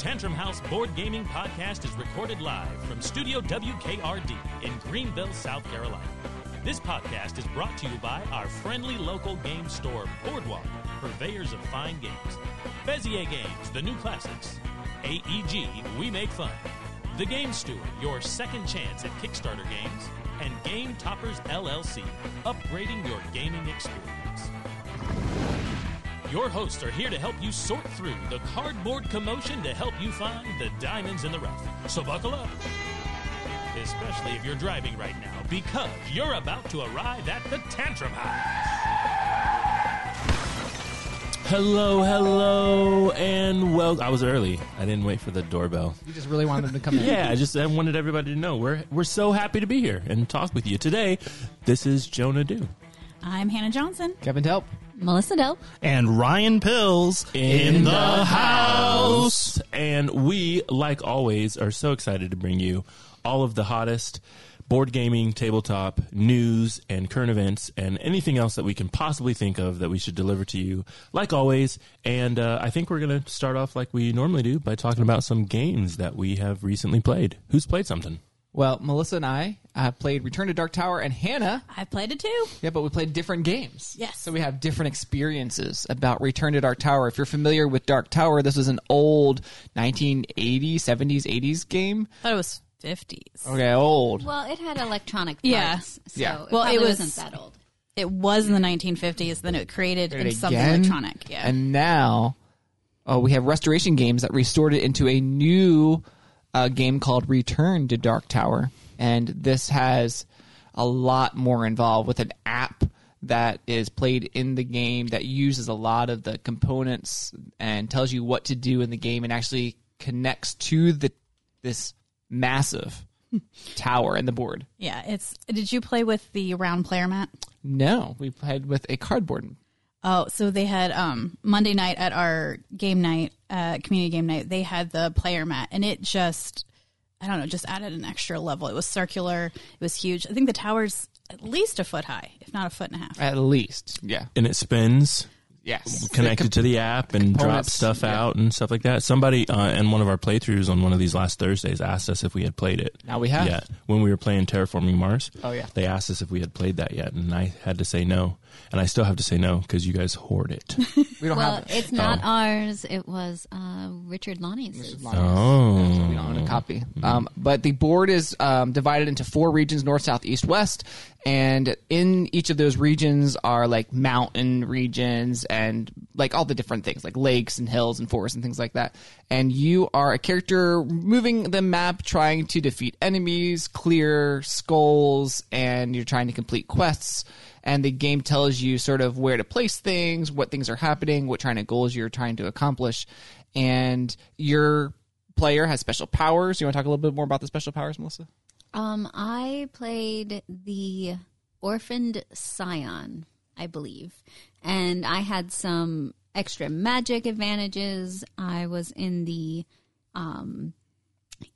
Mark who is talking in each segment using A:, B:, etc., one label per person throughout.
A: Tantrum House Board Gaming Podcast is recorded live from Studio WKRD in Greenville, South Carolina. This podcast is brought to you by our friendly local game store, Boardwalk, purveyors of fine games. Bezier Games, the new classics. AEG, we make fun. The Game Steward, your second chance at Kickstarter games. And Game Toppers LLC, upgrading your gaming experience. Your hosts are here to help you sort through the cardboard commotion to help you find the diamonds in the rough. So buckle up. Especially if you're driving right now, because you're about to arrive at the Tantrum House.
B: Hello, hello, and well, I was early. I didn't wait for the doorbell.
C: You just really wanted them to come in.
B: Yeah, I just I wanted everybody to know we're we're so happy to be here and talk with you today. This is Jonah Do.
D: I'm Hannah Johnson.
C: Kevin Telp.
D: Melissa Dell.
E: and Ryan Pills
B: in the house. And we, like always, are so excited to bring you all of the hottest board gaming, tabletop news, and current events, and anything else that we can possibly think of that we should deliver to you, like always. And uh, I think we're going to start off like we normally do by talking about some games that we have recently played. Who's played something?
C: Well, Melissa and I uh, played Return to Dark Tower, and Hannah.
D: I played it too.
C: Yeah, but we played different games.
D: Yes.
C: So we have different experiences about Return to Dark Tower. If you're familiar with Dark Tower, this was an old 1980s, 70s, 80s game.
D: I thought it was 50s.
C: Okay, old.
F: Well, it had electronic parts,
D: Yeah.
F: so
C: Yeah.
F: it
D: Well, it was-
F: wasn't that old.
D: It was in the 1950s, then it created
C: Did
D: in
C: it
D: something
C: again?
D: electronic. Yeah.
C: And now oh, we have restoration games that restored it into a new uh, game called Return to Dark Tower. And this has a lot more involved with an app that is played in the game that uses a lot of the components and tells you what to do in the game and actually connects to the this massive tower and the board.
D: yeah, it's Did you play with the round player mat?
C: No, we played with a cardboard.
D: Oh, so they had um Monday night at our game night, uh community game night, they had the player mat and it just I don't know, just added an extra level. It was circular, it was huge. I think the tower's at least a foot high, if not a foot and a half.
C: At least, yeah,
B: And it spins.
C: yes,
B: connected to the app and drop stuff
C: yeah.
B: out and stuff like that. Somebody uh, in one of our playthroughs on one of these last Thursdays asked us if we had played it.
C: Now we have.
B: Yeah. When we were playing Terraforming Mars.
C: Oh, yeah.
B: They asked us if we had played that yet, and I had to say no. And I still have to say no because you guys hoard it.
C: We don't
F: Well,
C: have it.
F: it's not ours. It was uh, Richard Lonnie's.
B: oh.
C: we don't own a copy. Um, but the board is um, divided into four regions: north, south, east, west. And in each of those regions are like mountain regions and like all the different things, like lakes and hills and forests and things like that. And you are a character moving the map, trying to defeat enemies, clear skulls, and you're trying to complete quests. And the game tells you sort of where to place things, what things are happening, what kind of goals you're trying to accomplish. And your player has special powers. You want to talk a little bit more about the special powers, Melissa?
F: Um, I played the orphaned scion, I believe, and I had some extra magic advantages. I was in the um,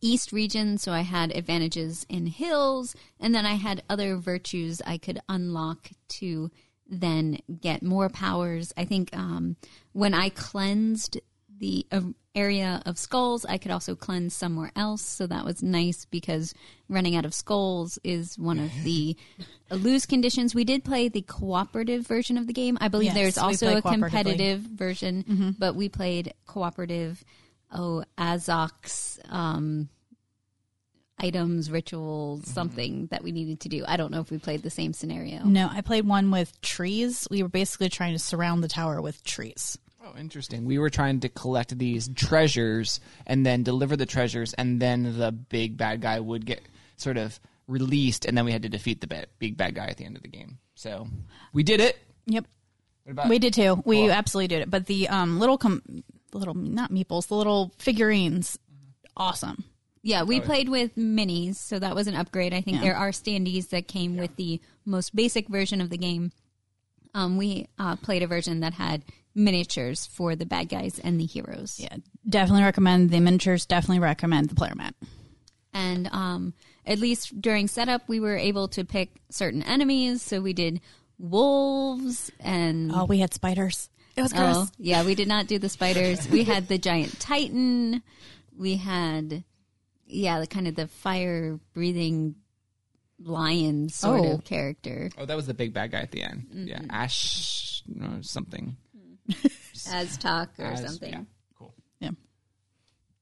F: east region, so I had advantages in hills, and then I had other virtues I could unlock to then get more powers. I think um, when I cleansed the uh, area of skulls, I could also cleanse somewhere else. So that was nice because running out of skulls is one of the lose conditions. We did play the cooperative version of the game. I believe
D: Yes,
F: there's also a competitive version, but we played cooperative. Oh, Azok's um, items, rituals, something that we needed to do. I don't know if we played the same scenario.
D: No, I played one with trees. We were basically trying to surround the tower with trees.
C: Oh, interesting. We were trying to collect these treasures and then deliver the treasures, and then the big bad guy would get sort of released, and then we had to defeat the big bad guy at the end of the game. So we did it.
D: Yep.
C: What about
D: We did too. We
C: Cool.
D: absolutely did it. But the um little com- the little not meeples, the little figurines, awesome.
F: Yeah, we played with minis, so that was an upgrade. I think
D: Yeah.
F: there are standees that came with the most basic version of the game. Um, we uh, played a version that had miniatures for the bad guys and the heroes.
D: Yeah, definitely recommend the miniatures. Definitely recommend the player mat.
F: And um, at least during setup, we were able to pick certain enemies. So we did wolves and
D: Oh, we had spiders. It was oh, gross.
F: Oh, yeah, we did not do the spiders. We had the giant titan. We had, yeah, the kind of the fire breathing lion sort
C: Oh.
F: of character.
C: Oh, that was the big bad guy at the end. Yeah, mm-hmm. Ash no, something.
F: Aztok or
C: As-
F: something.
C: Yeah.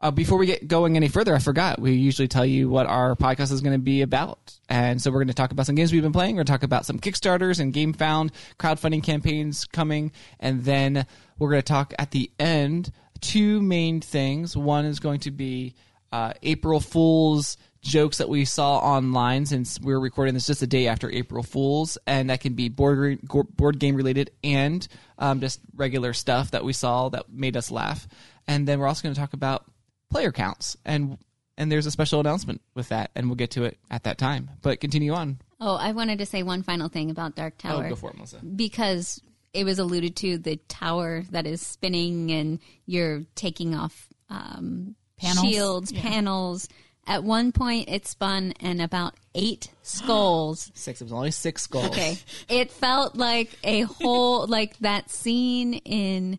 C: Uh, before we get going any further, I forgot. We usually tell you what our podcast is going to be about. And so we're going to talk about some games we've been playing. We're going to talk about some Kickstarters and GameFound crowdfunding campaigns coming. And then we're going to talk at the end two main things. One is going to be uh, April Fool's jokes that we saw online since we were recording this just a day after April Fool's. And that can be board, board game related and um, just regular stuff that we saw that made us laugh. And then we're also going to talk about player counts and and there's a special announcement with that and we'll get to it at that time but continue on
F: Oh, I wanted to say one final thing about Dark Tower.
C: oh go for it melissa
F: because it was alluded to the tower that is spinning and you're taking off um,
D: Panels?
F: shields, panels. At one point, it spun and about eight skulls.
C: six it was only six skulls
F: Okay, it felt like a whole like that scene in.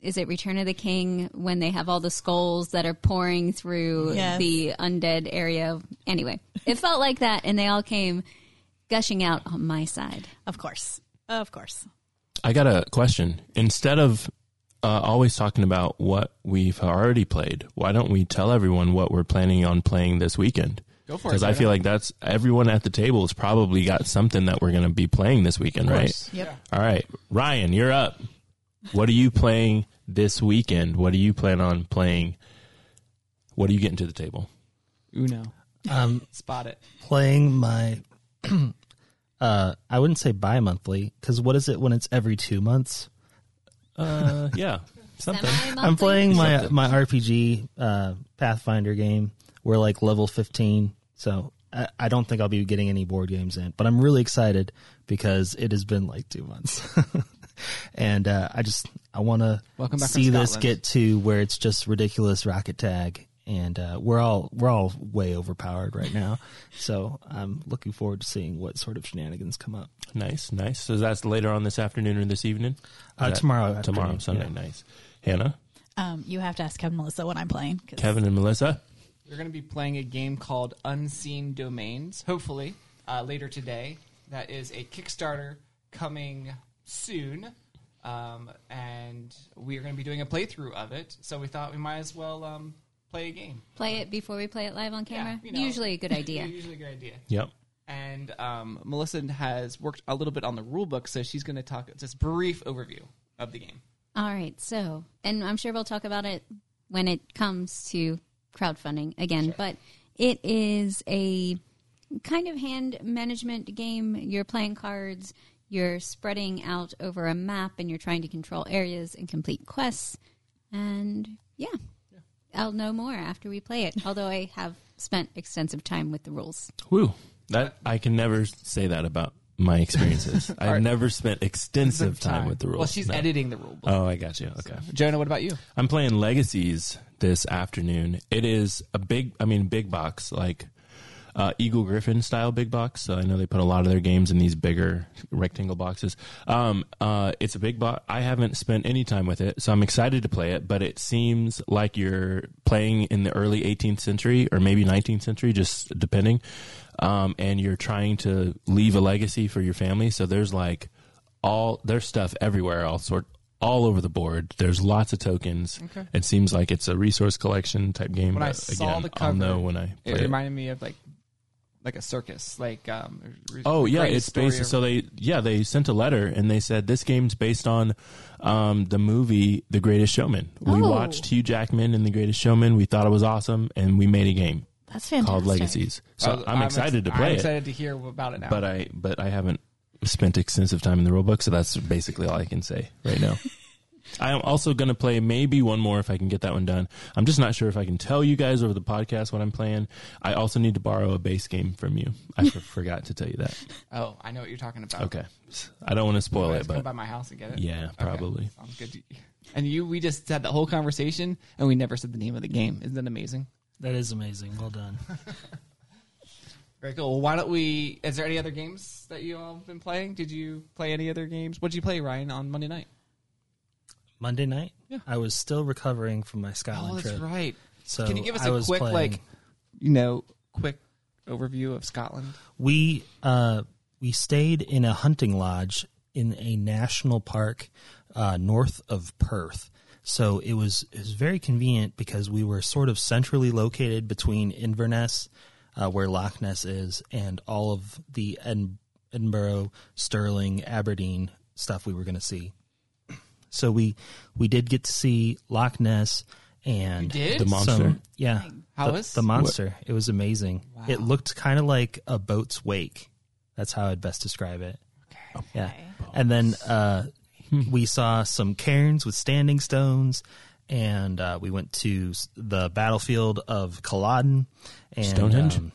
F: Is it Return of the King when they have all the skulls that are pouring through
D: Yes.
F: the undead area? Anyway, it felt like that, and they all came gushing out on my side.
D: Of course. Of course.
B: I got a question. Instead of uh, always talking about what we've already played, why don't we tell everyone what we're planning on playing this weekend?
C: Go for it,
B: Because I feel like that's everyone at the table has probably got something that we're going to be playing this weekend, right?
D: Yep.
B: All right, Ryan, you're up. What are you playing this weekend? What do you plan on playing? What are you getting to the table?
C: uno
E: Um,
C: spot it
E: playing my, uh, I wouldn't say bi-monthly because what is it when it's every two months?
B: Uh, yeah, something.
E: I'm playing my
B: Something.
E: my RPG uh, Pathfinder game. We're like level 15, so I, I don't think I'll be getting any board games in. But I'm really excited because it has been like two months, and uh, I just I want to
C: Welcome back from
E: see this get to where it's just ridiculous rocket tag. And uh, we're all we're all way overpowered right now, so I'm looking forward to seeing what sort of shenanigans come up.
B: Nice, nice. So that's later on this afternoon or this evening?
E: Uh,
B: that
E: tomorrow
B: Tomorrow, Sunday.
E: yeah.
B: Nice. Hannah,
D: Um, you have to ask Kevin Melissa what I'm playing. 'cause-
B: Kevin, and Melissa.
C: we're going to be playing a game called unseen domains hopefully uh, later today that is a kickstarter coming soon um, and we're going to be doing a playthrough of it so we thought we might as well um, play a game
F: Play it before we play it live on camera.
C: you know.
F: Usually a good idea.
C: usually a good idea
B: Yep.
C: and um, Melissa has worked a little bit on the rule book, so she's going to talk just brief overview of the game.
F: All right, so and I'm sure we'll talk about it when it comes to crowdfunding again, but it is a kind of hand management game. You're playing cards, you're spreading out over a map and you're trying to control areas and complete quests. And yeah. I'll know more after we play it, although I have spent extensive time with the rules.
B: Woo. That I can never say that about my experiences. I've never spent extensive time with the rules.
C: Well, she's
B: No.
C: editing the rule book.
B: Oh, I got you. Okay.
C: Jonah, what about you?
B: I'm playing Legacies this afternoon. It is a big, I mean, big box, like uh, Eagle-Gryphon style big box. So I know they put a lot of their games in these bigger rectangle boxes. Um, uh, it's a big box. I haven't spent any time with it, so I'm excited to play it. But it seems like you're playing in the early 18th century or maybe 19th century, just depending. Um, and you're trying to leave a legacy for your family. So there's like all there's stuff everywhere, all sort all over the board. There's lots of tokens.
C: Okay.
B: It seems like it's a resource collection type game.
C: When I saw
B: again,
C: the
B: I'll
C: cover,
B: know when I
C: It
B: play it.
C: reminded me of like like a circus, like um.
B: Oh yeah, it's based.
C: story
B: So they yeah they sent a letter and they said this game's based on um, the movie The Greatest Showman. We
D: Oh.
B: watched Hugh Jackman in The Greatest Showman. We thought it was awesome, and we made a game
D: That's fantastic.
B: called Legacies. So
C: ever.
B: I'm,
C: ex-
B: excited to play.
C: I'm
B: play it,
C: excited to hear about it now.
B: but I but I haven't spent extensive time in the rulebook, so that's basically all I can say right now. I am also going to play maybe one more if I can get that one done. I'm just not sure if I can tell you guys over the podcast what I'm playing. I also need to borrow a base game from you. I f- forgot to tell you that.
C: oh, I know what you're talking about.
B: Okay, I don't want to spoil
C: Let's
B: it,
C: come
B: but
C: by my house and get it.
B: Yeah,
C: Okay.
B: probably.
C: Sounds good. To you. And you, we just had the whole conversation, and we never said the name of the game. Isn't that amazing?
E: That is amazing. Well done.
C: Very cool. Well, why don't we? Is there any other games that you all have been playing? Did you play any other games? What did you play, Ryan, on Monday night?
E: Monday night.
C: Yeah.
E: I was still recovering from my Scotland
C: Oh, that's
E: trip.
C: right.
E: So
C: Can you give us
E: I
C: a quick,
E: playing-
C: like, you know, quick overview of Scotland?
E: We uh, we stayed in a hunting lodge in a national park uh, north of Perth. So it was it was very convenient because we were sort of centrally located between Inverness, uh, where Loch Ness is, and all of the Ed- Edinburgh, Stirling, Aberdeen stuff we were going to see. So we we did get to see Loch Ness and
C: did?
B: The monster.
E: some- yeah.
C: How
E: the,
C: was-
E: the monster? It was amazing. It looked kind of like a boat's wake. That's how I'd best describe it. Okay. Yeah. And then uh, we saw some cairns with standing stones, and uh, we went to the battlefield of Culloden. And,
B: Stonehenge?
E: um,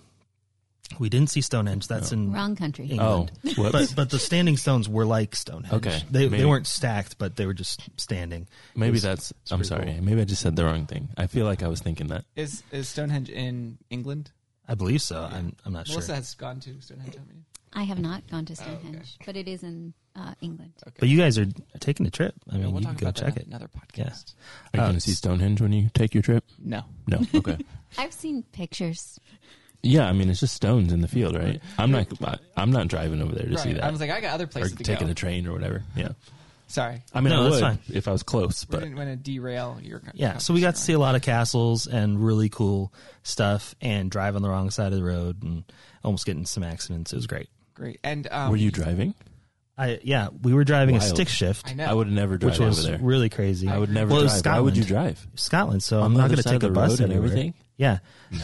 E: we didn't see Stonehenge. That's in
F: Wrong country.
E: England.
B: Oh, whoops.
E: but but the standing stones were like Stonehenge.
B: Okay,
E: they
B: maybe.
E: they weren't stacked, but they were just standing.
B: Maybe
E: was-
B: that's. I'm sorry.
E: cool.
B: Maybe I just said the wrong thing. I feel like I was thinking that.
C: Is is Stonehenge in England?
E: I believe so. I'm I'm not sure.
C: Melissa has gone to Stonehenge, haven't you?
F: I have not gone to Stonehenge, but it is in uh, England.
E: But you guys are taking a trip. I mean,
C: we'll
E: you can go check it.
C: Another
E: Yeah.
C: podcast.
B: Are you
E: Uh,
B: going to see Stonehenge when you take your trip?
C: No.
B: No. Okay.
F: I've seen pictures.
B: yeah, I mean it's just stones in the field, right? I'm not. I'm not driving over there to see
C: Right.
B: that.
C: I was like, I got other
B: or
C: places to go.
B: Or taking
C: go.
B: a train or whatever. Yeah.
C: Sorry.
B: I mean,
E: No,
B: I
E: that's
B: would
E: fine.
B: if I was close,
C: we
B: didn't
C: want to derail your
E: Yeah, so we got to see a lot of castles and really cool stuff, and drive on the wrong side of the road, and almost get in some accidents. It was great.
C: Great. And um,
B: were you driving?
E: I yeah, we were driving a
B: Wild.
E: stick shift,
C: I know.
B: I would never drive
E: which was
B: over there.
E: really crazy.
B: I would never
E: Well, it
B: drive.
E: was
B: Why would you
E: Scotland.
B: drive?
E: Scotland, so
B: On
E: I'm
B: the
E: not
B: other
E: going to
B: side
E: take
B: of
E: a
B: the
E: bus
B: road and
E: anywhere.
B: everything?
E: Yeah,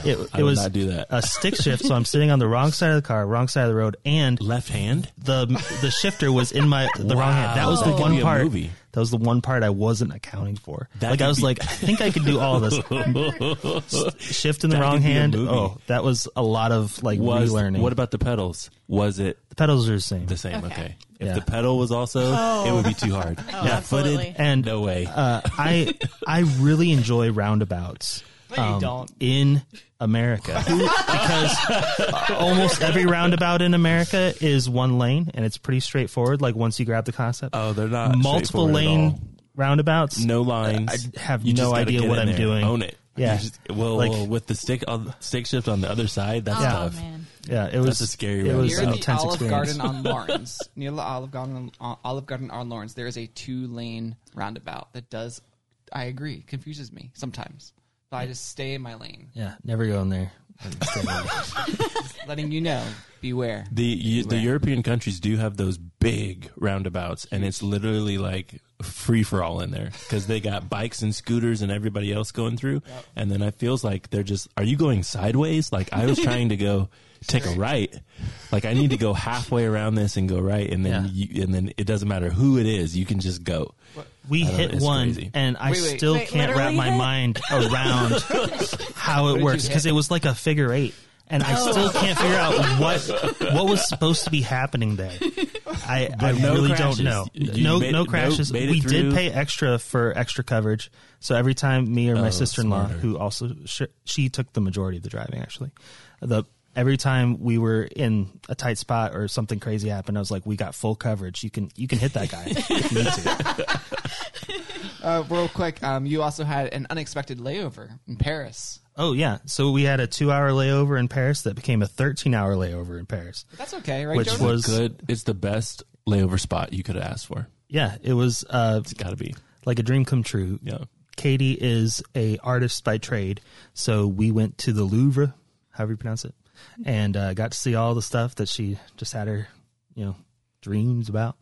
E: it,
B: I
E: it
B: would
E: was
B: not do that.
E: a stick shift, so I'm sitting on the wrong side of the car, wrong side of the road, and
B: Left hand.
E: the the shifter was in my the wrong hand. That was
B: Wow.
E: the one part.
B: movie.
E: That was the one part I wasn't accounting for.
B: That
E: like I was
B: be-
E: like, I think I could do all of this. Shift in the
B: That
E: wrong
B: could be a
E: hand. Oh, that was a lot of like
B: Was
E: relearning.
B: what about the pedals? Was it
E: the pedals are the same?
B: the same?
D: Okay.
B: Okay. If
E: Yeah.
B: the pedal was also, it would be too hard.
D: Oh, absolutely.
E: and
B: No way.
E: uh, I I really enjoy roundabouts.
C: No, you
E: um,
C: don't.
E: in America because almost every roundabout in America is one lane and it's pretty straightforward. Like once you grab the concept,
B: oh, they're not
E: multiple
B: straightforward at all.
E: lane roundabouts.
B: No lines.
E: I have
B: You
E: no
B: gotta
E: idea
B: get
E: what
B: in
E: I'm
B: there.
E: doing.
B: Own it.
E: Yeah.
B: You just- well,
E: Like-
B: well, with the stick on stick shift on the other side, that's
D: oh
B: tough.
D: man.
E: Yeah, it was
B: a scary
E: It was
C: Near
E: an
C: the
E: intense
C: Olive
E: experience.
C: Garden on Lawrence, near the Olive Garden, on, Olive Garden on Lawrence, there is a two-lane roundabout that does. I agree, confuses me sometimes. But I just stay in my lane,
E: yeah, never go in there.
C: letting you know, beware.
B: The you, the European countries do have those big roundabouts, and it's literally like free for all in there because they got bikes and scooters and everybody else going through. And then it feels like they're just, are you going sideways? Like I was trying to go take a right, like I need to go halfway around this and go right, and then
E: Yeah.
B: you, and then it doesn't matter who it is, you can just go.
E: We hit
B: know,
E: one,
B: crazy.
E: and I
C: Wait, wait.
E: still
D: Wait,
E: can't wrap my
D: hit?
E: mind around how it works because it was like a figure eight, and I
B: Oh.
E: still can't figure out what what was supposed to be happening there. I, I
B: no
E: really
B: crashes.
E: don't know.
B: You
E: No,
B: made-
E: no
B: no-
E: crashes.
B: made it
E: we did pay extra for extra coverage, so every time me or my
B: Oh,
E: sister in law, who also sh- she took the majority of the driving actually, the every time we were in a tight spot or something crazy happened, I was like, "We got full coverage. You can you can hit that guy if you need to."
C: Uh, real quick, um, you also had an unexpected layover in Paris.
E: Oh yeah, so we had a two-hour layover in Paris that became a thirteen-hour layover in Paris.
C: But that's okay, right?
E: Which
C: Jordan?
E: was-
B: Good. It's the best layover spot you could have asked for.
E: Yeah, it was uh,
B: It's got to be.
E: like a dream come true.
B: Yeah.
E: Katie is a artist by trade, so we went to the Louvre, however you pronounce it, and uh, got to see all the stuff that she just had her, you know, dreams about.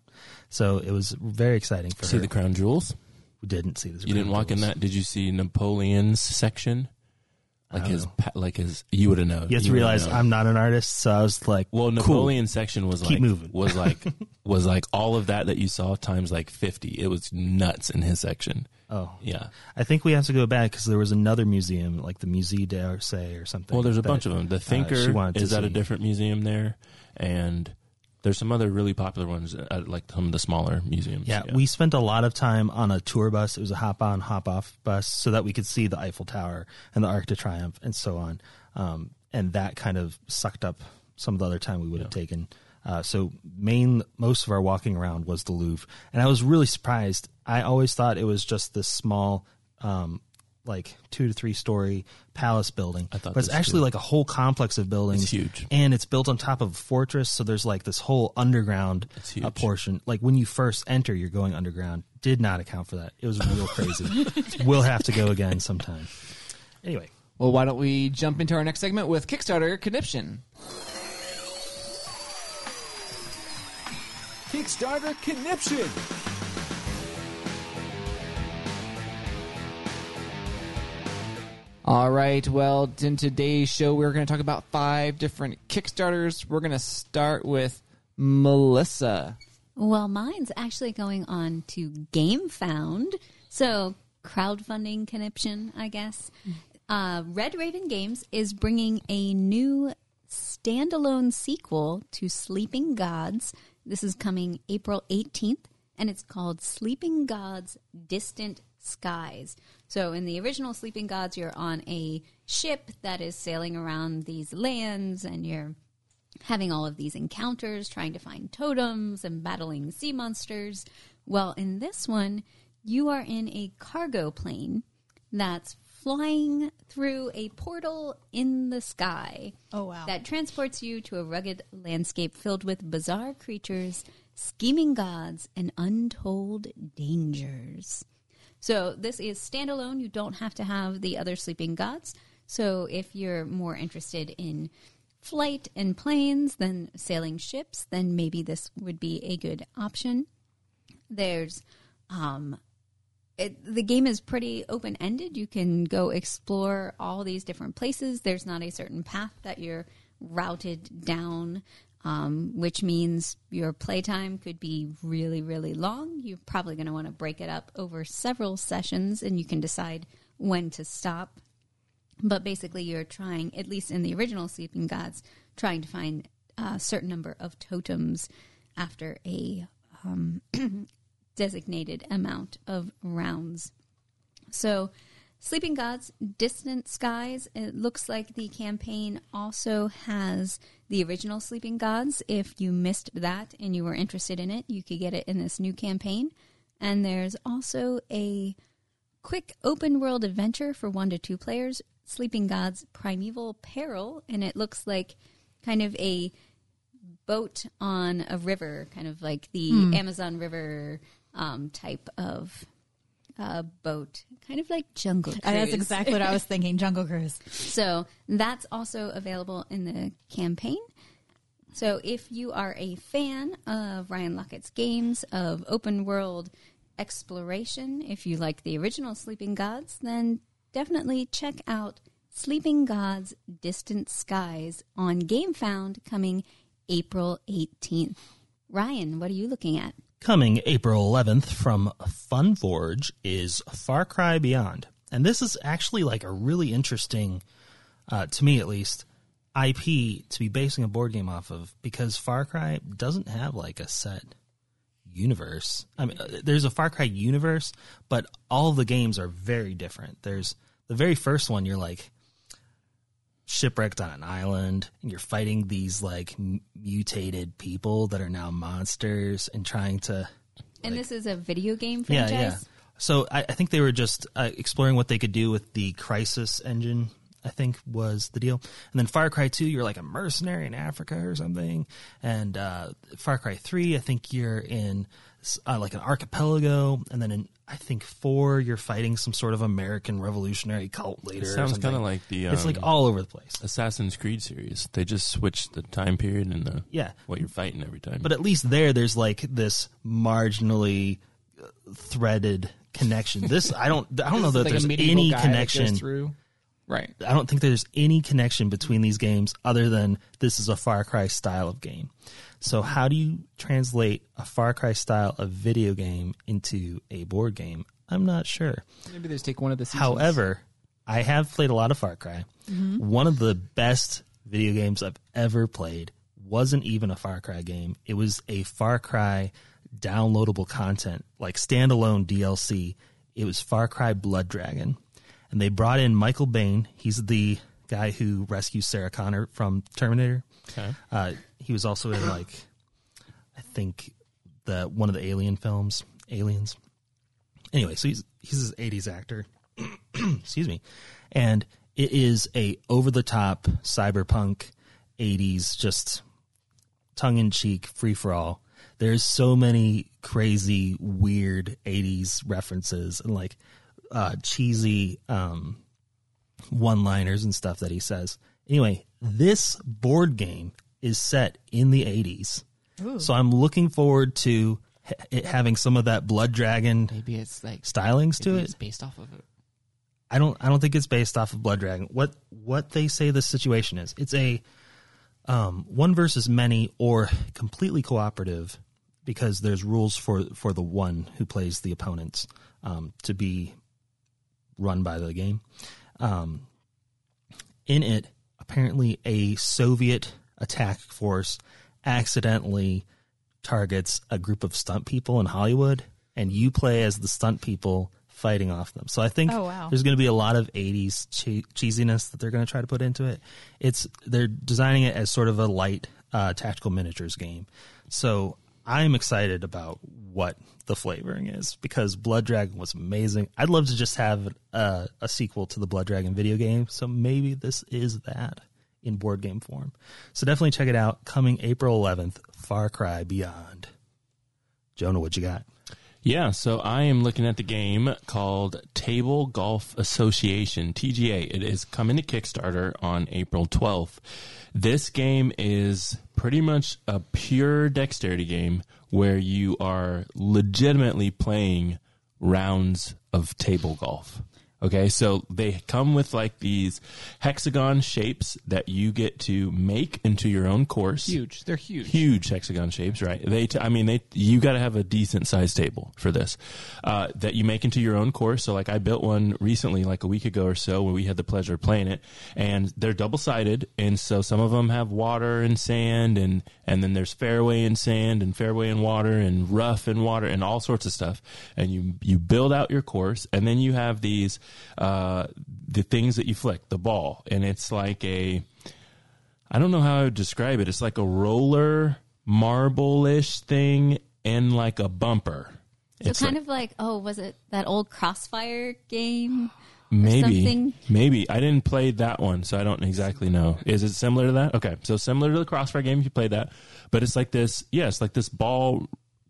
E: So it was very exciting for her.
B: See
E: her.
B: the crown jewels.
E: we didn't see this.
B: You didn't walk in that. Did you see Napoleon's section? Like his,
E: know.
B: like his. You would have known.
E: You have to realize. I'm not an artist, so I was like,
B: Well,
E: cool.
B: Napoleon's section was
E: Keep
B: like
E: moving.
B: was like was like all of that that you saw times like fifty. It was nuts in his section.
E: Oh,
B: Yeah.
E: I think we have to go back because there was another museum, like the Musée d'Orsay or something.
B: Well, there's a
E: that,
B: bunch of them. The
E: uh,
B: Thinker
E: to
B: is at a different museum there, and there's some other really popular ones at like some of the smaller museums.
E: Yeah, we spent a lot of time on a tour bus. It was a hop on, hop off bus so that we could see the Eiffel Tower and the Arc de Triomphe and so on. Um, and that kind of sucked up some of the other time we would have taken. Uh, so main most of our walking around was the Louvre, and I was really surprised. I always thought it was just this small, um, like two to three story palace building.
B: I thought
E: but it's actually
B: too.
E: like a whole complex of buildings.
B: It's huge.
E: and it's built on top of a fortress. So there's like this whole underground
B: It's
E: uh,
B: huge.
E: portion. Like when you first enter, you're going underground. Did not account for that. It was real crazy. we'll have to go again sometime. Anyway,
C: Well, why don't we jump into our next segment with Kickstarter Conniption?
G: Kickstarter Conniption.
C: All right. Well, in today's show, we're going to talk about five different Kickstarters. We're going to start with Melissa.
F: Well, mine's actually going on to GameFound. So, crowdfunding conniption, I guess. Uh, Red Raven Games is bringing a new standalone sequel to Sleeping Gods. This is coming April 18th, and it's called Sleeping Gods Distant Skies. So, in the original Sleeping Gods, you're on a ship that is sailing around these lands, and you're having all of these encounters, trying to find totems and battling sea monsters. Well, in this one, you are in a cargo plane that's flying through a portal in the sky.
D: Oh, wow.
F: That transports you to a rugged landscape filled with bizarre creatures, scheming gods, and untold dangers. So this is standalone. You don't have to have the other sleeping gods. So if you're more interested in flight and planes than sailing ships, then maybe this would be a good option. There's um it, the game is pretty open ended. You can go explore all these different places. There's not a certain path that you're routed down, um, which means your playtime could be really, really long. You're probably going to want to break it up over several sessions, and you can decide when to stop. But basically, you're trying, at least in the original Sleeping Gods, trying to find a certain number of totems after a um, designated amount of rounds. So, Sleeping Gods, Distant Skies, it looks like the campaign also has the original Sleeping Gods. If you missed that and you were interested in it, you could get it in this new campaign. And there's also a quick open world adventure for one to two players, Sleeping Gods Primeval Peril, and it looks like kind of a boat on a river, kind of like the Amazon River um, type of uh, boat, kind of like Jungle Cruise.
D: That's exactly what I was thinking. Jungle Cruise.
F: So that's also available in the campaign. So if you are a fan of Ryan Laukat's games of open world exploration, if you like the original Sleeping Gods, then definitely check out Sleeping Gods Distant Skies on GameFound coming April 18th. Ryan, what are you looking at?
E: Coming April 11th from Funforge is Far Cry Beyond. And this is actually like a really interesting, uh, to me at least, IP to be basing a board game off of because Far Cry doesn't have like a set universe. I mean, uh, there's a Far Cry universe, but all the games are very different. There's the very first one, you're like shipwrecked on an island and you're fighting these like mutated people that are now monsters and trying to
F: And this is a video game
E: yeah,
F: franchise.
E: yeah. So I, I think they were just uh, exploring what they could do with the Crysis engine. I think was the deal. And then Far Cry Two, you're like a mercenary in Africa or something. And uh, Far Cry Three, I think you're in uh, like an archipelago. And then in I think four, you're fighting some sort of American revolutionary cult leader. or
B: sounds kinda like the,
E: it's like
B: um,
E: all over the place.
B: Assassin's Creed series. They just switch the time period and the
E: Yeah.
B: what you're fighting every time.
E: But at least there, there's like this marginally uh, threaded connection. This I don't I don't know that
C: Like
E: there's
C: medieval
E: any
C: guy that
E: connection.
C: through. Right.
E: I don't think there's any connection between these games other than this is a Far Cry style of game. So how do you translate a Far Cry style of video game into a board game? I'm not sure.
C: Maybe they just take one of the seasons.
E: However, I have played a lot of Far Cry. Mm-hmm. One of the best video games I've ever played wasn't even a Far Cry game. It was a Far Cry downloadable content, like standalone DLC. It was Far Cry Blood Dragon. And they brought in Michael Biehn. He's the guy who rescues Sarah Connor from Terminator.
B: Okay.
E: Uh, he was also in like I think the one of the Alien films, Aliens. Anyway, so he's he's this '80s actor. Excuse me, and it is a over the top cyberpunk '80s just tongue in cheek free for all. There's so many crazy, weird '80s references and like uh, cheesy um, one liners and stuff that he says. Anyway, this board game is set in the 80s. So I'm looking forward to it having some of that Blood Dragon
C: Maybe it's like
E: stylings to it.
C: it's based off of it.
E: I don't I don't think it's based off of Blood Dragon. What what they say the situation is. It's a um, one versus many or completely cooperative because there's rules for for the one who plays the opponents um, to be run by the game. Um, in it, apparently a Soviet attack force accidentally targets a group of stunt people in Hollywood, and you play as the stunt people fighting off them. So I think
D: Oh, wow.
E: there's going to be a lot of 80s che- cheesiness that they're going to try to put into it. It's they're designing it as sort of a light uh, tactical miniatures game. So I'm excited about what the flavoring is because Blood Dragon was amazing. I'd love to just have a, a sequel to the Blood Dragon video game. So maybe this is that in board game form. So definitely check it out. Coming April 11th, Far Cry Beyond. Jonah, what you got?
B: Yeah, so I am looking at the game called Table Golf Association, TGA. It is coming to Kickstarter on April 12th. This game is pretty much a pure dexterity game where you are legitimately playing rounds of table golf. Okay, so they come with like these hexagon shapes that you get to make into your own course
C: Huge. They're huge.
B: huge hexagon shapes, right? They, t- I mean, they, you got to have a decent sized table for this, uh, that you make into your own course. So like I built one recently, like a week ago or so where we had the pleasure of playing it and they're double sided. And so some of them have water and sand and, and then there's fairway and sand and fairway and water and rough and water and all sorts of stuff. And you, you build out your course and then you have these, uh, the things that you flick, the ball. And it's like a, I don't know how I would describe it. It's like a roller marble-ish thing and like a bumper.
F: So
B: It's
F: kind
B: like-
F: of like, oh, was it that old Crossfire game?
B: maybe
F: something.
B: maybe I didn't play that one, so I don't exactly know. Is it similar to that? Okay, so similar to the Crossfire game if you played that, but it's like this. Yeah, it's like this ball.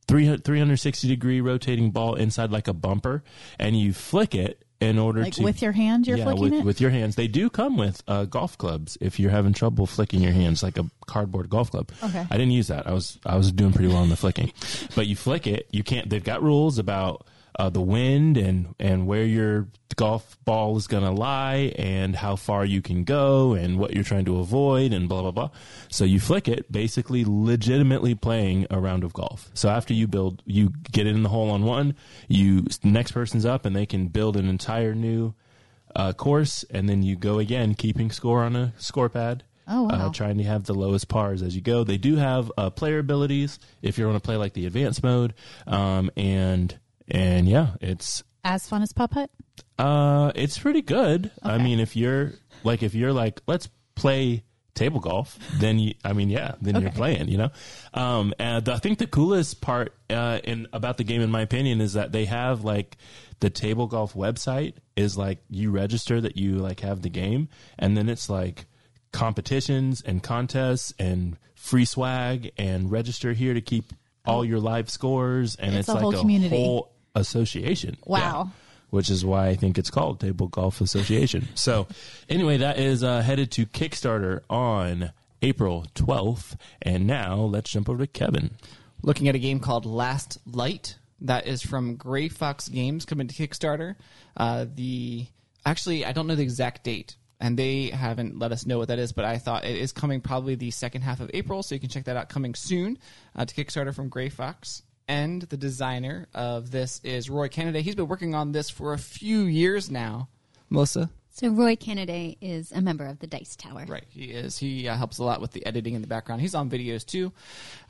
B: 300 360 degree rotating ball inside like a bumper and you flick it in order
D: Like
B: to
D: with your hand, you're
B: yeah,
D: flicking
B: with,
D: it.
B: with your hands. They do come with uh, golf clubs if you're having trouble flicking your hands, like a cardboard golf club.
D: Okay.
B: I didn't use that. I was I was doing pretty well in the flicking, but you flick it. You can't. They've got rules about uh, the wind and and where your golf ball is going to lie and how far you can go and what you're trying to avoid and blah blah blah. So you flick it, basically legitimately playing a round of golf. So after you build, you get it in the hole on one. You next person's up and they can build an entire new uh, course, and then you go again, keeping score on a score pad.
D: Oh, wow.
B: Uh, trying to have the lowest pars as you go. They do have uh, player abilities if you want to play like the advanced mode, um, and and yeah, it's
D: As fun as Putt?
B: uh, it's pretty good. I mean, if you're like if you're like let's play table golf, then you, I mean, yeah, then you're playing. You know, um, and I think the coolest part uh, in about the game, in my opinion, is that they have like the table golf website is like you register that you like have the game, and then it's like competitions and contests and free swag and register here to keep all your live scores and
D: It's
B: it's,
D: a
B: like
D: whole
B: a
D: community.
B: whole association.
D: Wow.
B: Which is why I think it's called Table Golf Association. so, anyway, that is uh, headed to Kickstarter on April 12th. And now let's jump over to Kevin.
C: looking at a game called Last Light that is from Gray Fox Games coming to Kickstarter. Uh, the actually, I don't know the exact date, and they haven't let us know what that is. But I thought it is coming probably the second half of April, so you can check that out coming soon uh, to Kickstarter from Gray Fox. And the designer of this is Roy Cannaday. He's been working on this for a few years now. Melissa,
F: So Roy Cannaday is a member of the Dice Tower.
C: Right, he is. He uh, helps a lot with the editing in the background. He's on videos too.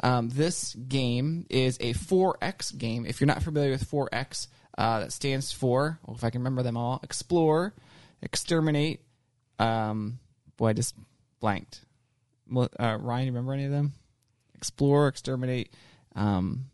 C: Um, this game is a 4X game. If you're not familiar with 4X, uh, that stands for, well, if I can remember them all, explore, exterminate. Um, boy, I just blanked. Uh, Ryan, you remember any of them? Explore, exterminate, Um,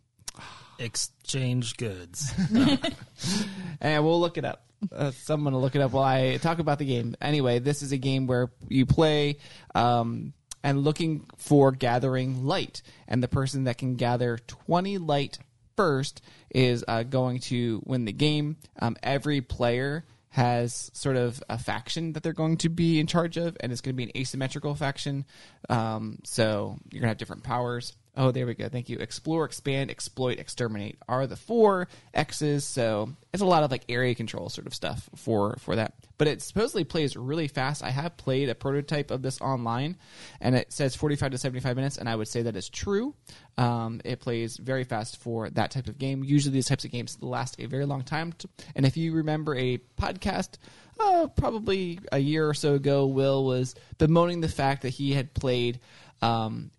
E: Exchange goods.
C: and we'll look it up. Uh, someone will look it up while I talk about the game. Anyway, this is a game where you play um, and looking for gathering light, and the person that can gather twenty light first is uh, going to win the game. Um, every player has sort of a faction that they're going to be in charge of, and it's going to be an asymmetrical faction. Um, so you're going to have different powers. Oh, there we go. Thank you. Explore, expand, exploit, exterminate are the four X's. So it's a lot of like area control sort of stuff for for that. But it supposedly plays really fast. I have played a prototype of this online, and it says 45 to 75 minutes, and I would say that is true. Um, it plays very fast for that type of game. Usually, these types of games last a very long time. To, and if you remember a podcast uh, probably a year or so ago, Will was bemoaning the fact that he had played um,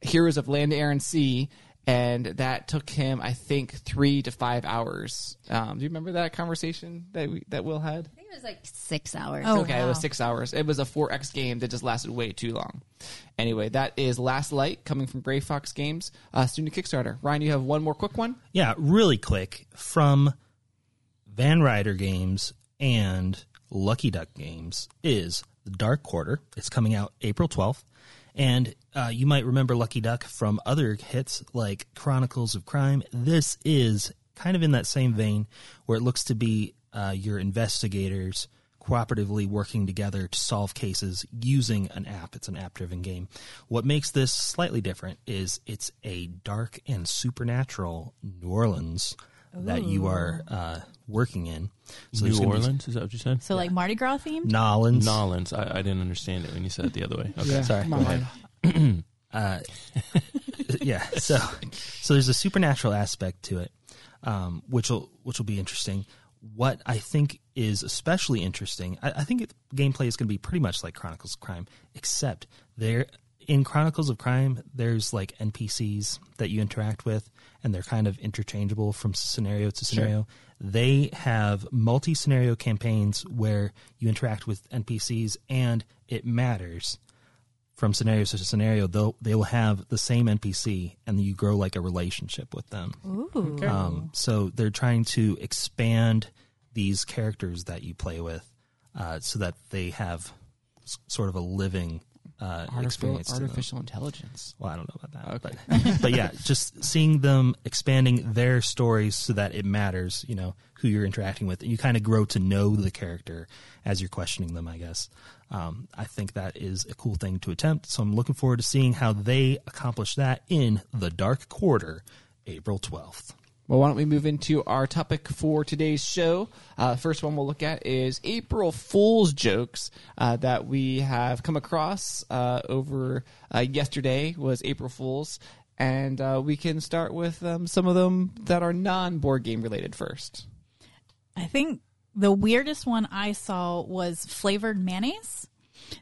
C: Heroes of Land, Air, and Sea, and that took him, I think, three to five hours. Um, do you remember that conversation that we, that Will had?
F: I think it was like six hours.
D: Oh,
C: okay, it was six hours. It was a 4X game that just lasted way too long. Anyway, that is Last Light coming from Gray Fox Games, uh, student Kickstarter. Ryan, you have one more quick one?
E: Yeah, really quick from Van Ryder Games and Lucky Duck Games is The Dark Quarter. It's coming out April 12th. And uh, you might remember Lucky Duck from other hits like Chronicles of Crime. This is kind of in that same vein where it looks to be uh, your investigators cooperatively working together to solve cases using an app. It's an app driven game. What makes this slightly different is it's a dark and supernatural New Orleans that you are uh, working in. So there's
B: New
E: gonna be-
B: Orleans, is that what you said?
D: So like Mardi Gras themed.
E: Nolans.
B: Nolans. I, I didn't understand it when you said it the other way. Okay.
E: sorry.
C: Come
E: Go ahead.
C: Ryan.
E: yeah. So, so there's a supernatural aspect to it, um, which will which will be interesting. What I think is especially interesting, I, I think it, gameplay is going to be pretty much like Chronicles of Crime, except there in Chronicles of Crime, there's like NPCs that you interact with, and they're kind of interchangeable from scenario to scenario. They have multi scenario campaigns where you interact with NPCs, and it matters from scenario to scenario, they'll they will have the same NPC, and you grow like a relationship with them.
D: Ooh.
E: Um, so they're trying to expand these characters that you play with, uh, so that they have s- sort of a living uh,
C: Artificial,
E: experience.
C: artificial intelligence.
E: Well, I don't know about that, but but yeah, just seeing them expanding their stories so that it matters, you know, who you're interacting with, and you kind of grow to know the character as you're questioning them. I guess um, I think that is a cool thing to attempt. So I'm looking forward to seeing how they accomplish that in the Dark Quarter, April 12th.
C: Well, why don't we move into our topic for today's show? Uh, first one we'll look at is April Fool's jokes uh, that we have come across uh, over uh, yesterday was April Fool's, and uh, we can start with um, some of them that are non-board game related first.
D: I think the weirdest one I saw was flavored mayonnaise.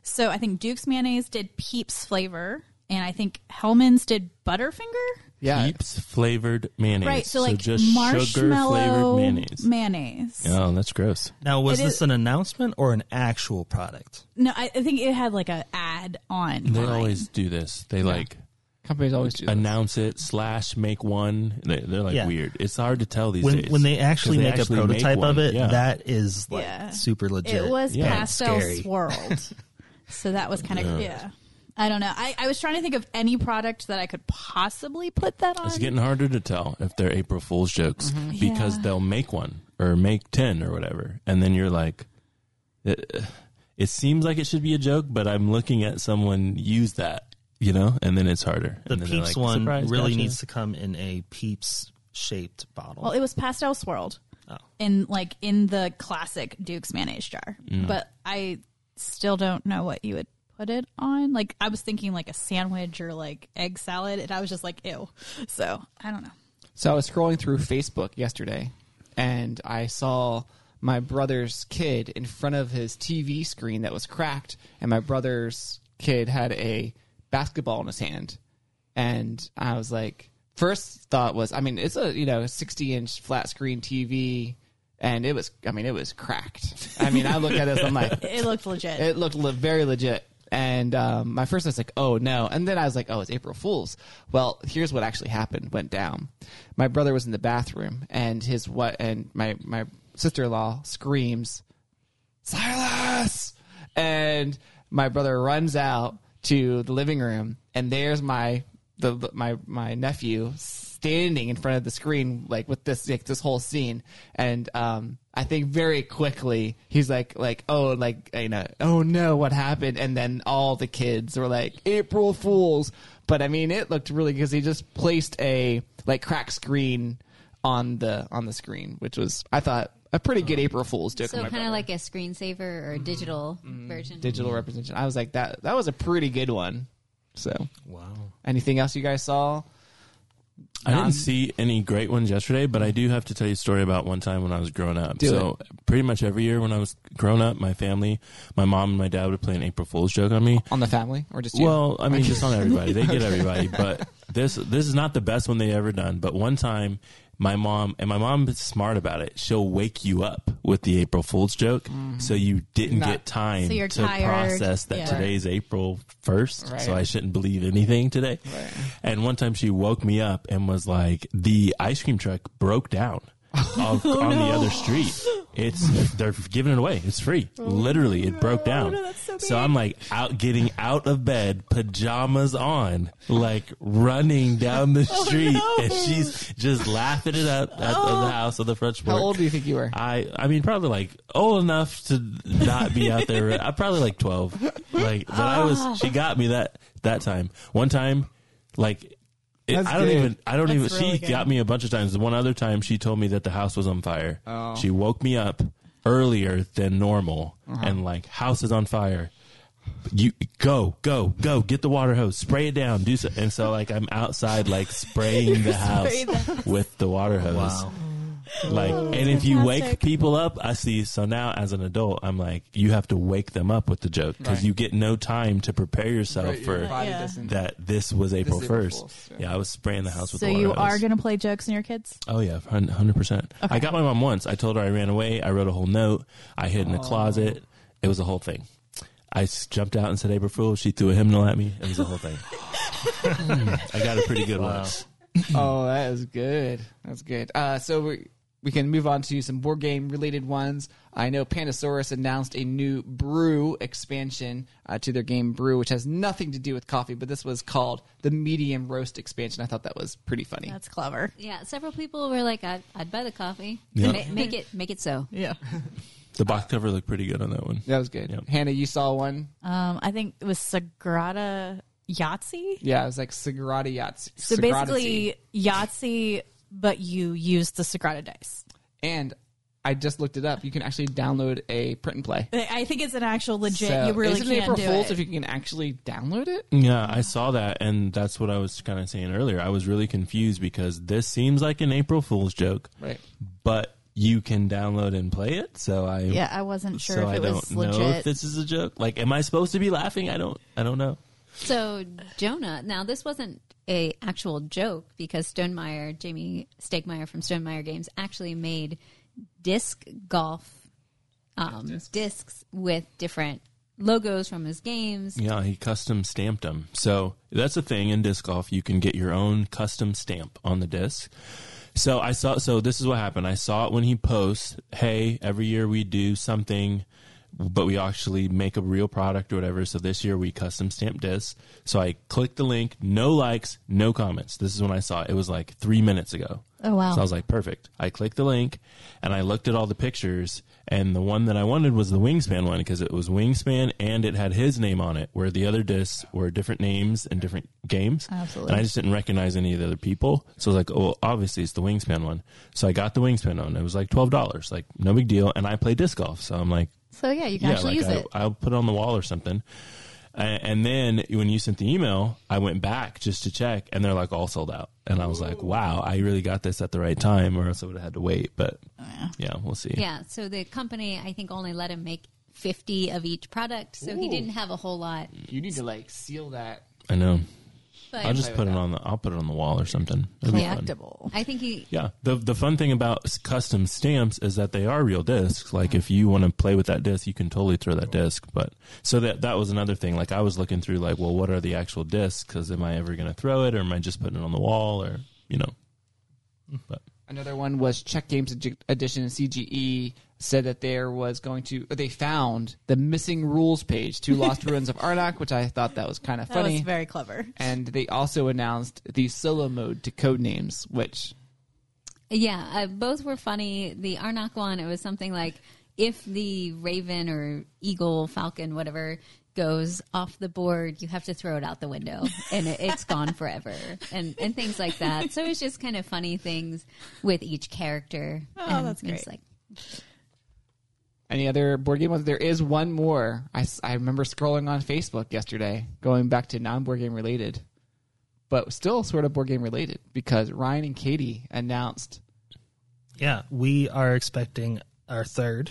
D: So I think Duke's mayonnaise did Peeps flavor, and I think Hellmann's did Butterfinger.
C: Yeah,
B: Peeps flavored mayonnaise.
D: Right, so like
B: just sugar flavored mayonnaise.
D: mayonnaise.
B: Oh, that's gross.
E: Now, was
D: It
E: this
D: is-
E: an announcement or an actual product?
D: No, I, I think it had like a ad on.
B: They
D: mine.
B: always do this. They like
C: companies always do. That.
B: announce it slash make one. They, they're like
E: Yeah.
B: weird. It's hard to tell these
E: When
B: days
E: when they actually
B: 'Cause they
E: make
B: actually
E: a prototype
B: one.
E: of it,
B: Yeah.
E: that is like
D: Yeah.
E: super legit.
D: It was
B: Yeah.
D: pastel
E: Scary.
D: swirled. so that was kind of
B: Yeah.
D: Yeah. I don't know. I, I was trying to think of any product that I could possibly put that on.
B: It's getting harder to tell if they're April Fool's jokes because
D: Yeah.
B: they'll make one or make 10 or whatever. And then you're like, it, it seems like it should be a joke, but I'm looking at someone use that, you know, and then it's harder.
E: The
B: and
E: Peeps
B: like,
E: one really
B: gotcha."
E: needs to come in a Peeps shaped bottle.
D: well, it was pastel swirled
E: Oh.
D: in like in the classic Duke's mayonnaise jar.
B: Mm.
D: But I still don't know what you would put it on. Like I was thinking like a sandwich or like egg salad, and I was just like, ew. So I don't know.
C: So I was scrolling through Facebook yesterday, and I saw my brother's kid in front of his TV screen that was cracked, and my brother's kid had a basketball in his hand, and I was like, first thought was, I mean, it's a you know sixty inch flat screen TV, and it was, I mean, it was cracked. I mean, I look at this, I'm like,
D: It looked legit.
C: it looked le- very legit. And um, my first I was like, oh no. And then I was like, oh, it's April Fool's. Well, here's what actually happened, went down. My brother was in the bathroom and his what and my, my sister in law screams, Silas! And my brother runs out to the living room and there's my the my my nephew standing in front of the screen like with this like this whole scene. And um I think very quickly he's like like oh like you know oh no what happened? And then all the kids were like April Fools. But I mean it looked really because he just placed a like crack screen on the on the screen which was I thought a pretty good April Fool's joke
F: So kind of like a screensaver or a digital version.
C: digital representation. I was like that that was a pretty good one. So
E: Wow.
C: anything else you guys saw
B: I didn't see any great ones yesterday, but I do have to tell you a story about one time when I was growing up.
C: Do
B: so pretty much every year when I was growing up, my family, my mom and my dad would play an April Fool's joke on me.
C: on the family or just you?
B: Well, I mean, just on everybody. They get everybody, but this this is not the best one they ever done. But one time, my mom and my mom is smart about it. She'll wake you up with the April Fool's joke, mm-hmm. so you didn't
C: Not-
B: get time
D: So
B: to
D: tired.
B: process that
D: Yeah.
B: today's April first.
C: Right.
B: So I shouldn't believe anything today.
C: Right.
B: And one time she woke me up and was like, "The ice cream truck broke down." Of,
D: Oh,
B: on the other street, it's they're giving it away. It's free. Oh, Literally, it broke down.
D: Oh, no, so
B: so I'm like out, getting out of bed, pajamas on, like running down the oh, street,
D: Oh, no.
B: and she's just laughing it up at the oh. house on the front porch.
C: how old do you think you were
B: I I mean probably like old enough to not be out there. I'm probably like 12. Like but I was she got me that that time. One time like it, I don't
C: good.
B: even I don't
D: That's
B: even
D: really
B: she
D: good.
B: got me a bunch of times. The one other time she told me that the house was on fire.
C: Oh.
B: She woke me up earlier than normal
C: Uh-huh.
B: and like house is on fire. You go, go, go! Get the water hose, spray it down, do so. And so, like, I'm outside, like, spraying the house
D: Spray
B: with the water hose.
E: Wow.
B: Like,
D: Oh,
B: and if you wake people up, I see. So now, as an adult, I'm like, you have to wake them up with the joke because
C: Right.
B: you get no time to prepare yourself
C: Right,
B: for
D: Yeah.
B: that. This was April
C: April
B: first.
C: Fool's,
B: Yeah.
C: yeah.
B: I was spraying the house with.
D: So
B: the
D: you
B: hose.
D: are going to play jokes on your kids?
B: Oh yeah, hundred percent. I got my mom once. I told her I ran away. I wrote a whole note. I hid in a closet. It was a whole thing. I jumped out and said April Fool. She threw a hymnal at me. It was a whole thing. I got a pretty good
E: Wow.
B: one.
C: oh, that is good. That's good. Uh, so we we can move on to some board game related ones. I know Pandasaurus announced a new brew expansion uh, to their game Brew, which has nothing to do with coffee, but this was called the Medium Roast expansion. I thought that was pretty funny.
D: That's clever.
F: Yeah, several people were like, "I'd, I'd buy the coffee.
B: Yeah.
F: Ma- make it, make it so."
D: Yeah.
B: The box cover looked pretty good on that one.
C: that was good.
B: Yep.
C: Hannah, you saw one?
D: Um, I think it was Sagrada Yahtzee.
C: Yeah, it was like Sagrada Yachts.
D: So basically, Yahtzee, but you use the Sagrada dice.
C: and I just looked it up. You can actually download a print and play.
D: I think it's an actual legit.
C: So
D: you really
C: isn't
D: can't
C: April
D: do
C: Fools
D: it.
C: if you can actually download it?
B: Yeah, I saw that, and that's what I was kind of saying earlier. I was really confused because this seems like an April Fool's joke,
C: Right.
B: but you can download and play it. So I
D: yeah, I wasn't sure
B: so
D: if
B: I
D: it
B: don't
D: was
B: know
D: legit.
B: if this is a joke. Like, am I supposed to be laughing? I don't. I don't know.
F: So Jonah, now this wasn't a actual joke because Stonemaier, Jamey Stegmaier from Stonemaier Games, actually made disc golf um, discs with different logos from his games.
B: Yeah, he custom stamped them. So that's a thing in disc golf. You can get your own custom stamp on the disc. So I saw. So this is what happened. I saw it when he posts, "Hey, every year we do something, but we actually make a real product or whatever." So this year we custom stamp discs. So I clicked the link. No likes, no comments. This is when I saw it. It was like three minutes ago.
D: Oh, wow.
B: So I was like, perfect. I clicked the link and I looked at all the pictures, and the one that I wanted was the Wingspan one because it was Wingspan and it had his name on it, where the other discs were different names and different games.
D: Absolutely.
B: And I just didn't recognize any of the other people. So I was like, oh, obviously it's the Wingspan one. So I got the Wingspan one. It was like $12, like no big deal. And I play disc golf. So I'm like,
D: so yeah, you can actually
B: like
D: use
B: I,
D: it.
B: I'll put it on the wall or something. And then when you sent the email, I went back just to check, and they're like all sold out. And I was like, "Wow, I really got this at the right time, or else I would have had to wait." But oh, yeah, we'll see.
F: Yeah, so the company I think only let him make fifty of each product, so he didn't have a whole lot.
C: You need to like seal that.
B: I know. I'll just put it on the. I'll put it on the wall or something. It'll be fun.
D: Collectible.
F: I think you.
B: Yeah. The the fun thing about custom stamps is that they are real discs. Like if you want to play with that disc, you can totally throw that disc. But so that that was another thing. Like I was looking through like, well, what are the actual discs? Because am I ever going to throw it, or am I just putting it on the wall, or you know? But
C: Another one was Czech Games Edi- Edition CGE said that there was going to or they found the missing rules page to Lost Ruins of Arnak, which I thought that was kind of
D: That
C: funny.
D: was very clever.
C: and they also announced the solo mode to Codenames, which
F: Yeah, uh, both were funny. The Arnak one, it was something like if the raven or eagle, falcon, whatever, goes off the board, you have to throw it out the window, and it, it's gone forever, and and things like that. So it's just kind of funny things with each character.
D: Oh,
F: and
D: that's
F: it's
D: great.
F: Like,
C: any other board game ones. There is one more. I, I remember scrolling on Facebook yesterday, going back to non board game related, but still sort of board game related because Ryan and Katie announced
E: Yeah, we are expecting our third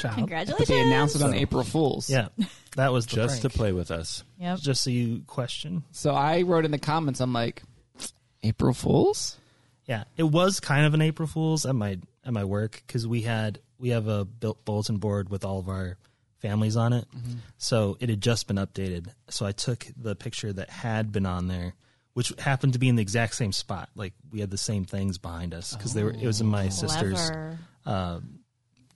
E: child.
D: Congratulations.
C: but they announced it on April Fools.
E: Yeah, that was the
B: just to play with us.
D: Yep.
E: Just so you question.
C: So I wrote in the comments, I'm like, April Fools?
E: Yeah, it was kind of an April Fool's at my at my work because we had we have a built bulletin board with all of our families on it. So it had just been updated. So I took the picture that had been on there, which happened to be in the exact same spot. Like we had the same things behind us because they were. It was in my sister's uh,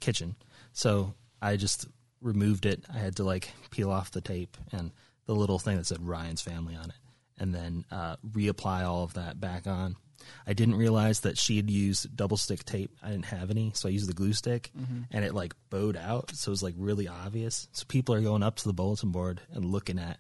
E: kitchen. So I just removed it. I had to like peel off the tape and the little thing that said Ryan's family on it, and then uh, reapply all of that back on. I didn't realize that she had used double stick tape. I didn't have any, so I used the glue stick, and it like bowed out, so it was like really obvious. So people are going up to the bulletin board and looking at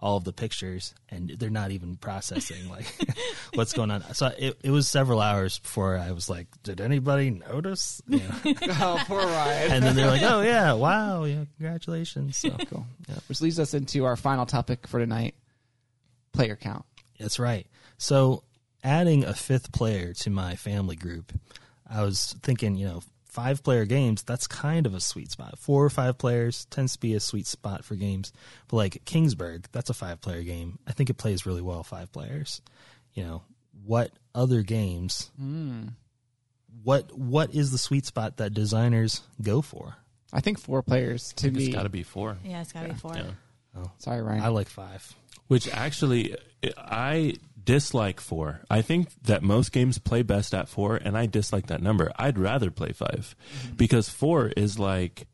E: all of the pictures, and they're not even processing like what's going on. So it, it was several hours before I was like, "Did anybody notice?" You know?
C: oh, poor Ryan.
E: and then they're like, "Oh yeah, wow, yeah, congratulations!" So
C: cool. Which leads us into our final topic for tonight player count.
E: that's right. So adding a fifth player to my family group, I was thinking, you know, five player games. That's kind of a sweet spot. Four or five players tends to be a sweet spot for games. But like Kingsburg, that's a five player game. I think it plays really well five players. You know, what other games? Hmm. What what is the sweet spot that designers go for?
C: I think four players to
B: It's
C: me.
B: got to be four.
D: Yeah, it's got to be four.
B: Yeah. Oh.
C: Sorry, Ryan.
E: I like five.
B: Which actually, I dislike four. I think that most games play best at four, and I dislike that number. I'd rather play 5 mm-hmm. because four is like,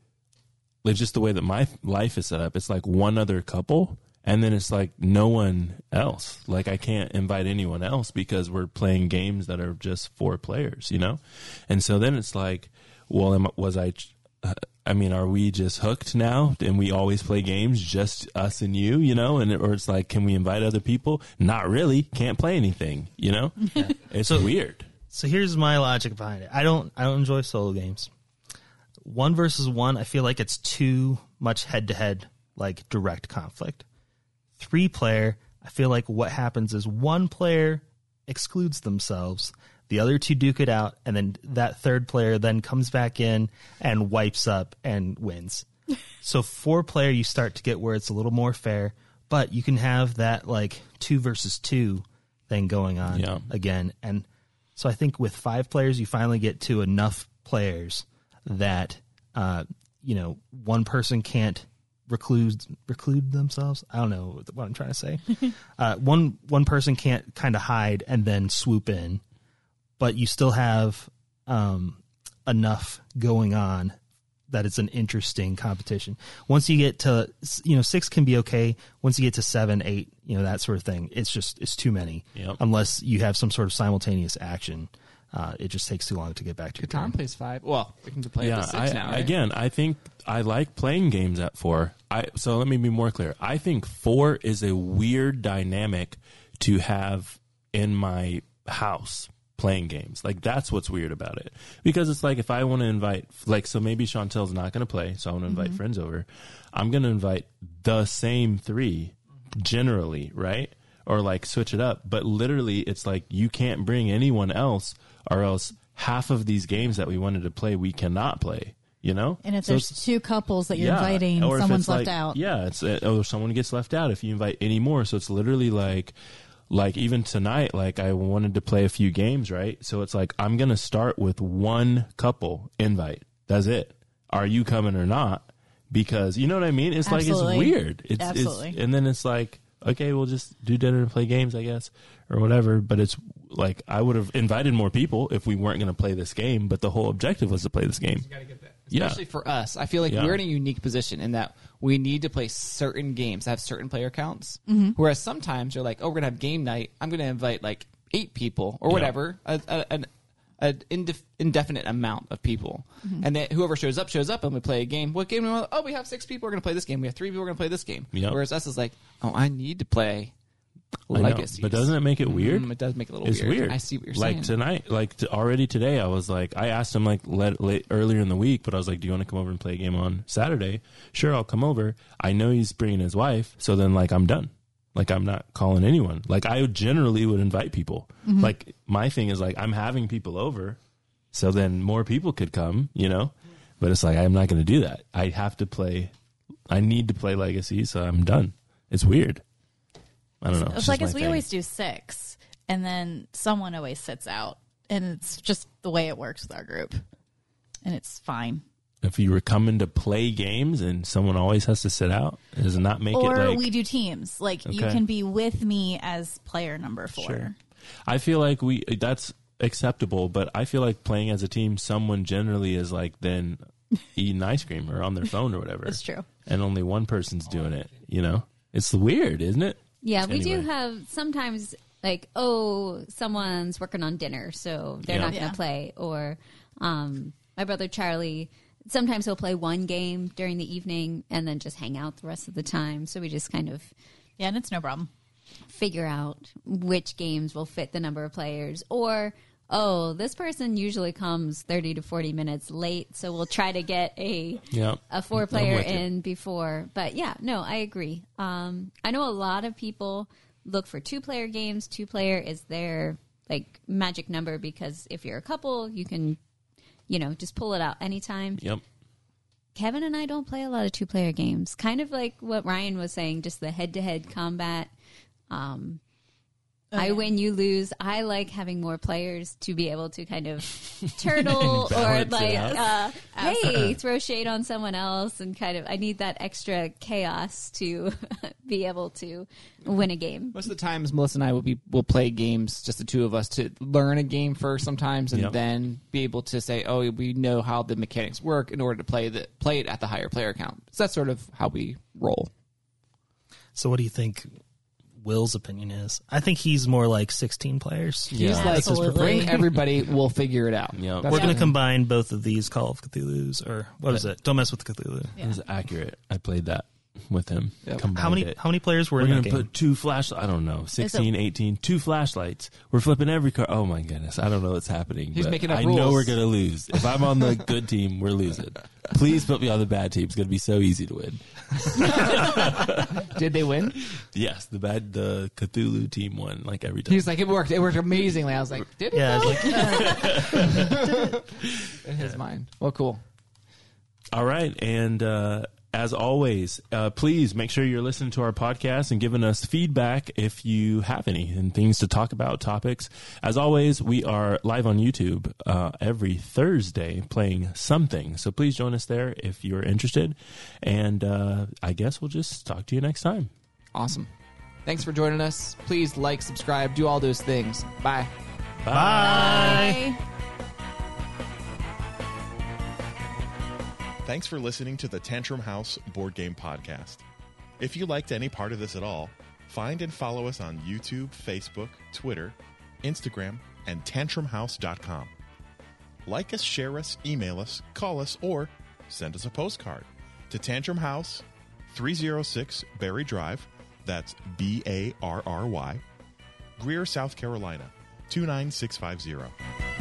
B: like just the way that my life is set up. It's like one other couple, and then it's like no one else. Like I can't invite anyone else because we're playing games that are just four players, you know. And so then it's like, well, am, was I? I mean, are we just hooked now and we always play games just us and you, you know? And or it's like, can we invite other people? Not really. Can't play anything, you know? It's weird.
E: So here's my logic behind it. I don't I don't enjoy solo games. One versus one, I feel like it's too much head to head, like direct conflict. Three player, I feel like what happens is one player excludes themselves, the other two duke it out, and then that third player then comes back in and wipes up and wins. so four player, you start to get where it's a little more fair, but you can have that like two versus two thing going on
B: Yeah.
E: again. And so I think with five players, you finally get to enough players that uh, you know one person can't reclude reclude themselves. I don't know what I'm trying to say. uh, one one person can't kind of hide and then swoop in, but you still have um, enough going on that it's an interesting competition. Once you get to you know six can be okay. Once you get to seven, eight, you know that sort of thing, it's just it's too many.
B: Yep.
E: Unless you have some sort of simultaneous action, uh, it just takes too long to get back to your
C: Tom
E: turn.
C: plays five. Well, we can play
B: yeah,
C: at the
B: I,
C: six now. Right?
B: again, I think I like playing games at four. I so let me be more clear. I think four is a weird dynamic to have in my house playing games. Like that's what's weird about it. Because it's like if I want to invite like so maybe Chantel's not going to play, so I want to invite mm-hmm. friends over. I'm going to invite the same 3 generally, right? Or like switch it up, but literally it's like you can't bring anyone else or else half of these games that we wanted to play we cannot play, you know?
D: And if
B: So
D: there's two couples that you're inviting,
B: or
D: someone's left
B: like-
D: out.
B: Yeah, it's or someone gets left out if you invite any more. So it's literally like like even tonight, like I wanted to play a few games, right? So it's like I'm gonna start with one couple invite. That's it. Are you coming or not? Because you know what I mean. It's
D: Absolutely.
B: like it's weird. It's,
D: Absolutely.
B: It's, and then it's like okay, we'll just do dinner and play games, I guess, or whatever. But it's like I would have invited more people if we weren't going to play this game. But the whole objective was to play this game. Yeah.
C: Especially for us, I feel like
B: Yeah.
C: we're in a unique position in that we need to play certain games that have certain player counts.
D: Mm-hmm.
C: Whereas sometimes you're like, oh, we're gonna have game night. I'm gonna invite like eight people or whatever, a, a, an, an indef- indefinite amount of people,
D: Mm-hmm.
C: and then whoever shows up shows up, and we play a game. What game? Do we want? Oh, we have six people. We're gonna play this game. We have three people. We're gonna play this game.
B: Yep.
C: Whereas us is like, oh, I need to play
B: Know.
C: Legacy.
B: But doesn't it make it weird?
C: Mm, it does make it a little
B: it's
C: weird.
B: weird.
C: I see what you're
B: like
C: saying.
B: Like tonight, like t- already today, I was like, I asked him like let, late, earlier in the week, but I was like, do you want to come over and play a game on Saturday? Sure, I'll come over. I know he's bringing his wife, so then like I'm done. Like I'm not calling anyone. Like I generally would invite people. Mm-hmm. Like my thing is like I'm having people over, so then more people could come, you know. But it's like I'm not going to do that. I have to play. I need to play Legacy, so I'm done. It's weird. I don't know.
D: It's like as we
B: thing.
D: always do six, and then someone always sits out, and it's just the way it works with our group, and it's fine.
B: if you were coming to play games and someone always has to sit out, does it not make
D: or
B: it like
D: we do teams. Like you can be with me as player number four.
B: Sure. I feel like we that's acceptable, but I feel like playing as a team, someone generally is like then eating ice cream or on their phone or whatever.
D: That's true.
B: And only one person's doing it. You know, it's weird, isn't it?
F: Yeah, we do have sometimes like, oh, someone's working on dinner, so they're
B: Yeah.
F: not going to
D: Yeah.
F: play. Or um, my brother Charlie, sometimes he'll play one game during the evening and then just hang out the rest of the time. So we just kind of
D: Yeah, and it's no problem.
F: figure out which games will fit the number of players. Or, oh, this person usually comes 30 to 40 minutes late, so we'll try to get a
B: Yeah.
F: a four player in before. But yeah, no, I agree. Um, I know a lot of people look for two player games. Two player is their like magic number because if you're a couple, you can, you know, just pull it out anytime.
B: Yep.
F: Kevin and I don't play a lot of two player games. Kind of like what Ryan was saying, just the head to head combat. Um, I win, you lose. I like having more players to be able to kind of turtle or like, uh, hey, throw shade on someone else and kind of. I need that extra chaos to be able to win a game.
C: Most of the times, Melissa and I will be will play games, just the two of us, to learn a game first sometimes, and
B: Yep.
C: then be able to say, "Oh, we know how the mechanics work in order to play the play it at the higher player count." So that's sort of how we roll.
E: So, what do you think Will's opinion is? I think he's more like 16 players.
B: Yeah.
C: He's like,
D: Absolutely.
C: bring everybody, we'll figure it out.
B: Yeah.
E: We're going to combine both of these Call of Cthulhu's, or what is it? Don't mess with Cthulhu.
B: It was accurate. I played that with him.
C: Yep.
E: How many
B: it.
E: how many players were
B: We're
E: in
B: going
E: that
B: to
E: game?
B: put two flashlights. I don't know, 16, 18, two flashlights. We're flipping every car. Oh my goodness. I don't know what's happening.
C: He's
B: but
C: making up
B: I know
C: rules.
B: we're going to lose. If I'm on the good team, we're losing. Please put me on the bad team. It's going to be so easy to win.
C: Did they win?
B: Yes, the bad, the Cthulhu team won like every time.
C: He's like, it worked. It worked amazingly. I was like, did it?
E: yeah,
C: though?
E: it's like,
C: in his mind. Well, cool.
B: All right. And uh, as always, uh, please make sure you're listening to our podcast and giving us feedback if you have any and things to talk about, topics. As always, we are live on YouTube uh, every Thursday playing something. So please join us there if you're interested. And uh, I guess we'll just talk to you next time.
C: Awesome. Thanks for joining us. Please like, subscribe, do all those things. Bye.
E: bye.
G: Thanks for listening to the Tantrum House Board Game Podcast. If you liked any part of this at all, find and follow us on YouTube, Facebook, Twitter, Instagram, and tantrumhouse.com. Like us, share us, email us, call us, or send us a postcard to Tantrum House, 306 Barry Drive, that's B A R R Y, Greer, South Carolina, 29650.